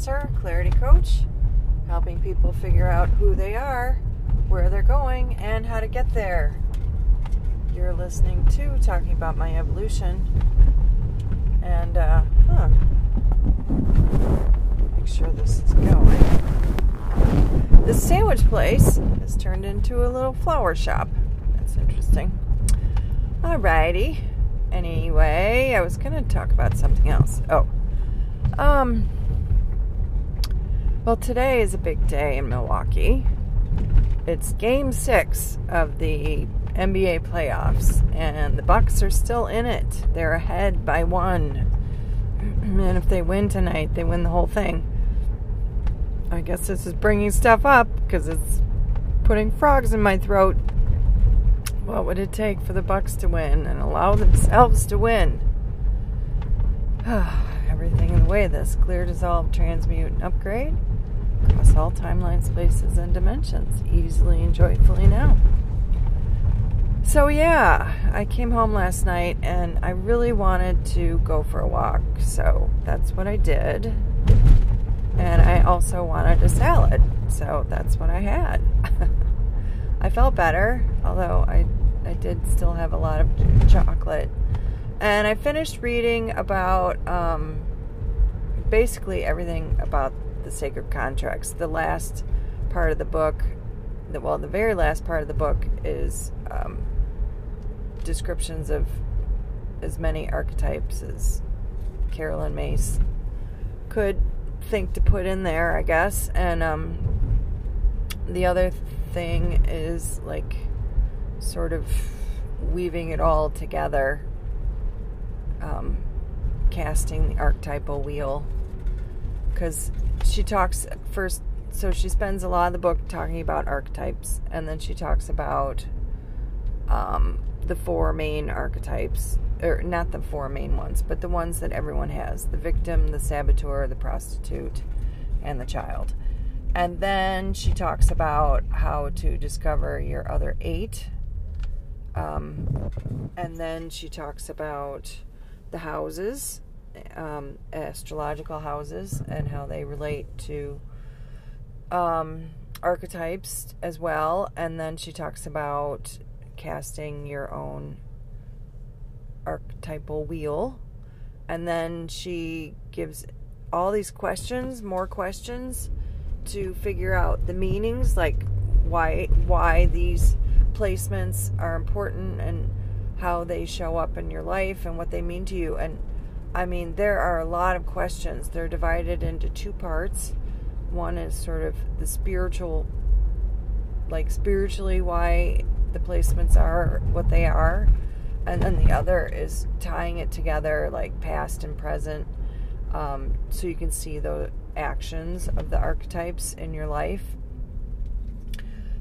officer, clarity coach, helping people figure out who they are, where they're going, and how to get there. You're listening to Talking About My Evolution. And, uh, huh. Make sure this is going. This sandwich place has turned into a little flower shop. That's interesting. Alrighty. Anyway, I was gonna talk about something else. Oh. Um well today is a big day in Milwaukee. It's game six of the NBA playoffs, and the Bucks are still in it. They're ahead by one. And if they win tonight, they win the whole thing. I guess this is bringing stuff up because it's putting frogs in my throat. What would it take for the Bucks to win and allow themselves to win? Everything in the way of this clear, dissolve, transmute, and upgrade across all timelines, spaces, and dimensions, easily and joyfully now. So, yeah, I came home last night and I really wanted to go for a walk. So, that's what I did. And I also wanted a salad. So, that's what I had. I felt better, although I, I did still have a lot of chocolate. And I finished reading about um, basically everything about the sacred contracts. The last part of the book, the, well, the very last part of the book is um, descriptions of as many archetypes as Carolyn Myss could think to put in there, I guess. And um, the other thing is like sort of weaving it all together, um, casting the archetypal wheel. Because she talks first, so she spends a lot of the book talking about archetypes, and then she talks about um, the four main archetypes, or not the four main ones, but the ones that everyone has the victim, the saboteur, the prostitute, and the child. And then she talks about how to discover your other eight. Um, and then she talks about the houses, um, astrological houses, and how they relate to um, archetypes as well. And then she talks about casting your own archetypal wheel. And then she gives all these questions, more questions to figure out the meanings, like why why these placements are important and how they show up in your life and what they mean to you. And I mean, there are a lot of questions. They're divided into two parts. One is sort of the spiritual, like spiritually, why the placements are what they are. And then the other is tying it together, like past and present, um, so you can see the actions of the archetypes in your life.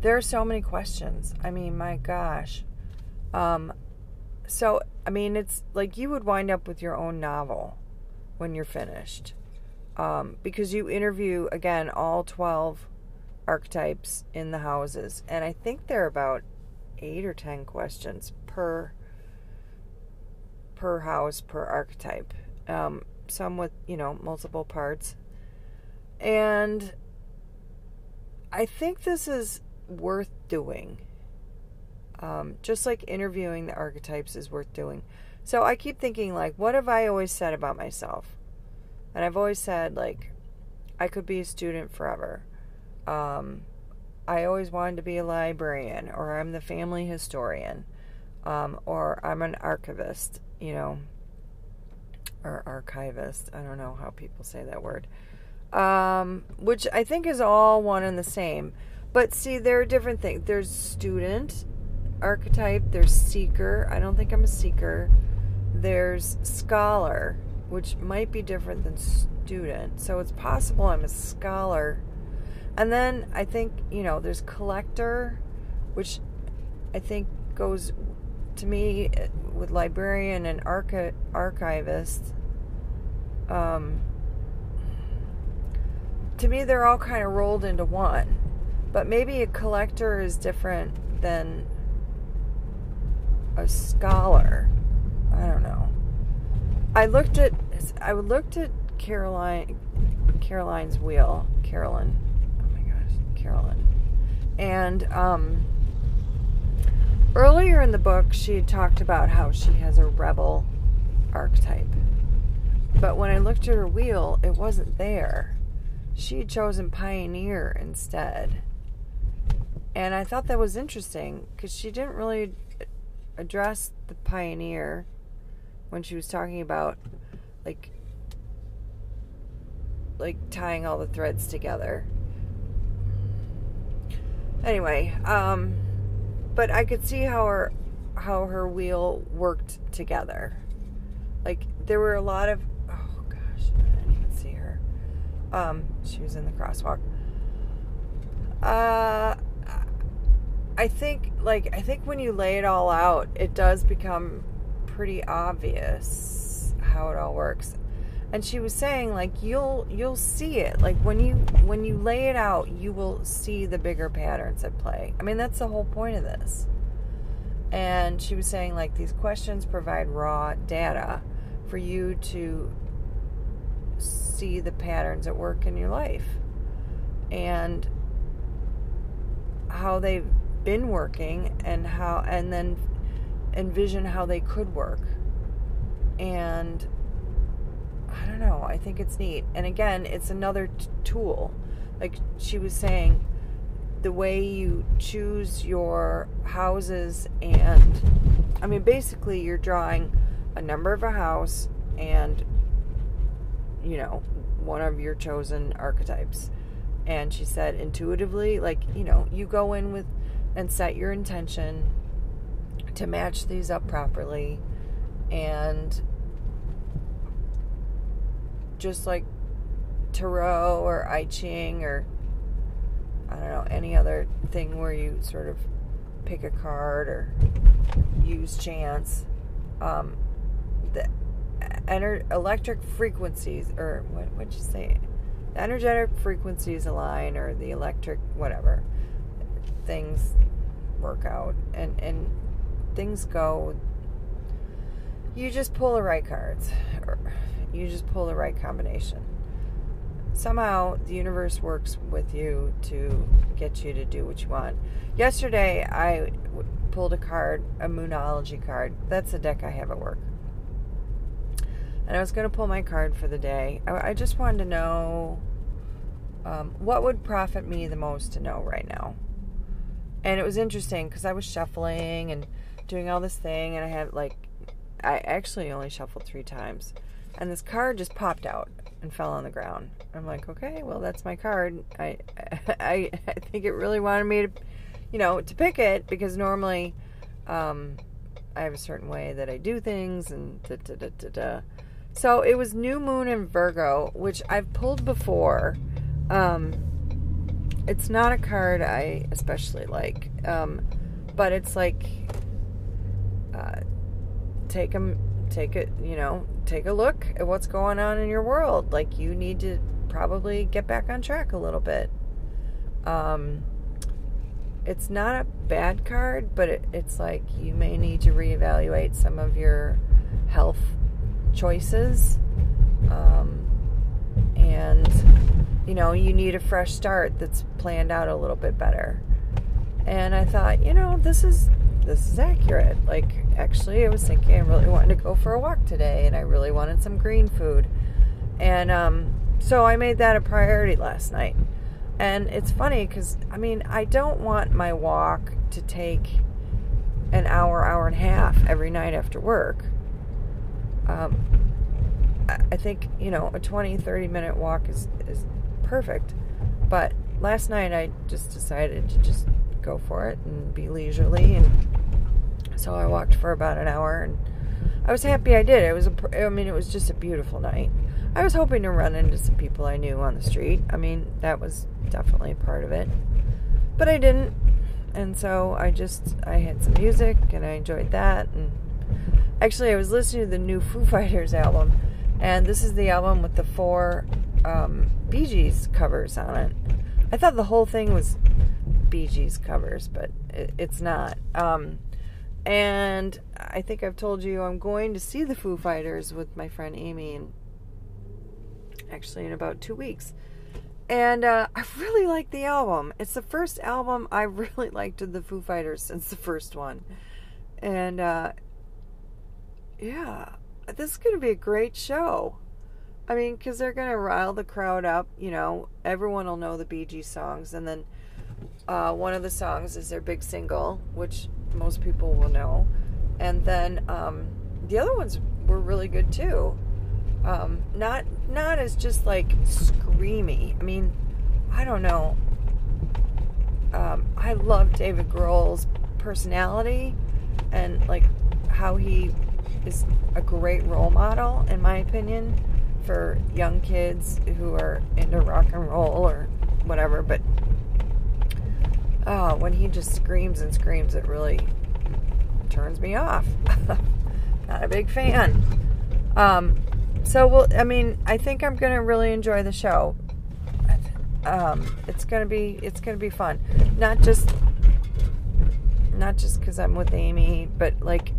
There are so many questions. I mean, my gosh. Um, so, I mean, it's like you would wind up with your own novel when you're finished. Um, because you interview, again, all 12 archetypes in the houses. And I think they're about eight or 10 questions per per house per archetype um, some with you know multiple parts and i think this is worth doing um, just like interviewing the archetypes is worth doing so i keep thinking like what have i always said about myself and i've always said like i could be a student forever um, i always wanted to be a librarian or i'm the family historian um, or i'm an archivist you know or archivist. I don't know how people say that word. Um, which I think is all one and the same. But see, there are different things. There's student archetype, there's seeker. I don't think I'm a seeker. There's scholar, which might be different than student. So it's possible I'm a scholar. And then I think, you know, there's collector, which I think goes to me with librarian and archi- archivist um, to me they're all kind of rolled into one but maybe a collector is different than a scholar i don't know i looked at i looked at caroline Caroline's wheel. Carolyn. Oh my gosh, Carolyn. And um, earlier in the book, she talked about how she has a rebel archetype. But when I looked at her wheel, it wasn't there. She had chosen pioneer instead. And I thought that was interesting because she didn't really address the pioneer when she was talking about like like tying all the threads together. Anyway, um but I could see how her how her wheel worked together. Like there were a lot of oh gosh, I didn't even see her. Um she was in the crosswalk. Uh I think like I think when you lay it all out, it does become pretty obvious how it all works. And she was saying like you'll you'll see it. Like when you when you lay it out, you will see the bigger patterns at play. I mean, that's the whole point of this. And she was saying like these questions provide raw data for you to see the patterns at work in your life and how they've been working and how and then envision how they could work. And i don't know i think it's neat. And again it's another t- tool. Like she was saying the way you choose your houses and i mean basically you're drawing a number of a house and you know one of your chosen archetypes. And she said intuitively like you know you go in with and set your intention to match these up properly and just like tarot or I Ching or I don't know any other thing where you sort of pick a card or use chance um, the ener- electric frequencies or what would you say? The energetic frequencies align or the electric whatever things work out and and things go you just pull the right cards or you just pull the right combination. Somehow the universe works with you to get you to do what you want. Yesterday I pulled a card a moonology card. That's a deck i have at work. And i was going to pull my card for the day. I, I just wanted to know um, what would profit me the most to know right now and it was interesting because I was shuffling and doing all this thing, and I had like, I actually only shuffled three times, and this card just popped out and fell on the ground. I'm like, okay, well that's my card. I, I, I think it really wanted me to, you know, to pick it because normally, um, I have a certain way that I do things and da da da da da. So it was New Moon in Virgo, which I've pulled before. Um, it's not a card I especially like, um, but it's like uh, take them, take it, you know, take a look at what's going on in your world. Like you need to probably get back on track a little bit. Um, it's not a bad card, but it, it's like you may need to reevaluate some of your health choices. Um, and you know, you need a fresh start that's planned out a little bit better. And I thought, you know, this is this is accurate. Like actually I was thinking I really wanted to go for a walk today and I really wanted some green food. And um, so I made that a priority last night. And it's funny cuz I mean, I don't want my walk to take an hour, hour and a half every night after work. Um, I think, you know, a 20, 30 minute walk is, is perfect. But last night I just decided to just go for it and be leisurely. And so I walked for about an hour and I was happy I did. It was a, I mean, it was just a beautiful night. I was hoping to run into some people I knew on the street. I mean, that was definitely part of it. But I didn't. And so I just, I had some music and I enjoyed that. And actually, I was listening to the new Foo Fighters album and this is the album with the four um, Bee Gees covers on it. I thought the whole thing was Bee Gees covers, but it, it's not. Um, and I think I've told you I'm going to see the Foo Fighters with my friend Amy, and actually in about two weeks. And uh, I really like the album. It's the first album I really liked of the Foo Fighters since the first one. And uh, yeah, this is going to be a great show. I mean, because they're going to rile the crowd up. You know, everyone will know the Bee Gees songs. And then uh, one of the songs is their big single, which most people will know. And then um, the other ones were really good too. Um, not not as just like screamy. I mean, I don't know. Um, I love David Grohl's personality and like how he is a great role model, in my opinion, for young kids who are into rock and roll or whatever. But uh, when he just screams and screams, it really turns me off. Not a big fan. Um, so well, I mean, I think I'm gonna really enjoy the show. Um, it's gonna be it's gonna be fun. Not just not just because I'm with Amy, but like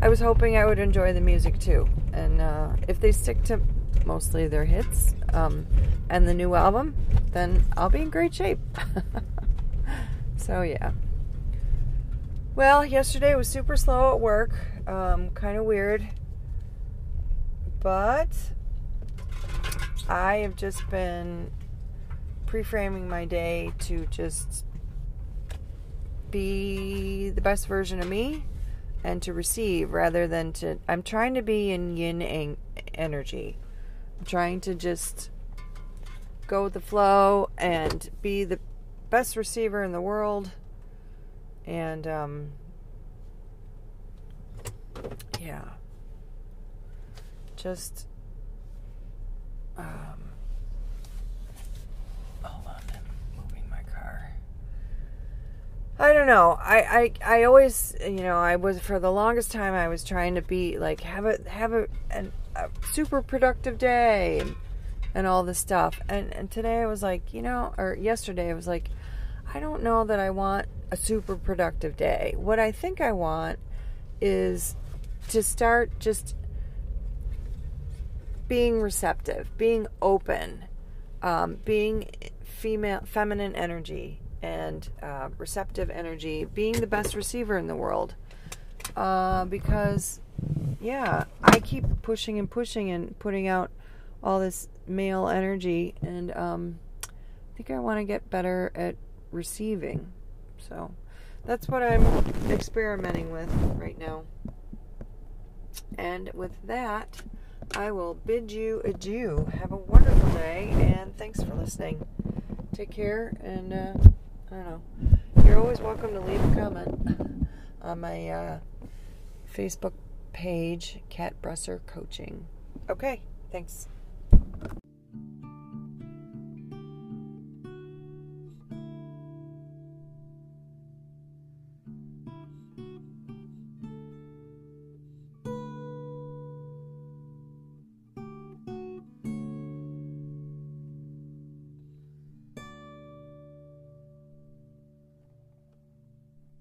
I was hoping I would enjoy the music too. And uh, if they stick to mostly their hits um, and the new album, then I'll be in great shape. so yeah. Well, yesterday was super slow at work. Um, kind of weird. But I have just been pre-framing my day to just be the best version of me and to receive rather than to I'm trying to be in yin energy. Trying to just go with the flow and be the best receiver in the world and um yeah just um, hold on, I'm moving my car. I don't know. I, I I always you know I was for the longest time I was trying to be like have a have a, an, super productive day and, and all this stuff. And and today I was like you know or yesterday I was like I don't know that I want a super productive day. What I think I want is to start just being receptive, being open, um, being female, feminine energy and uh, receptive energy, being the best receiver in the world. Uh, because, yeah, I keep pushing and pushing and putting out all this male energy, and um, I think I want to get better at receiving. So that's what I'm experimenting with right now. And with that, I will bid you adieu. Have a wonderful day, and thanks for listening. Take care, and uh, I don't know. You're always welcome to leave a comment on my uh, Facebook page, Kat Bresser Coaching. Okay, thanks.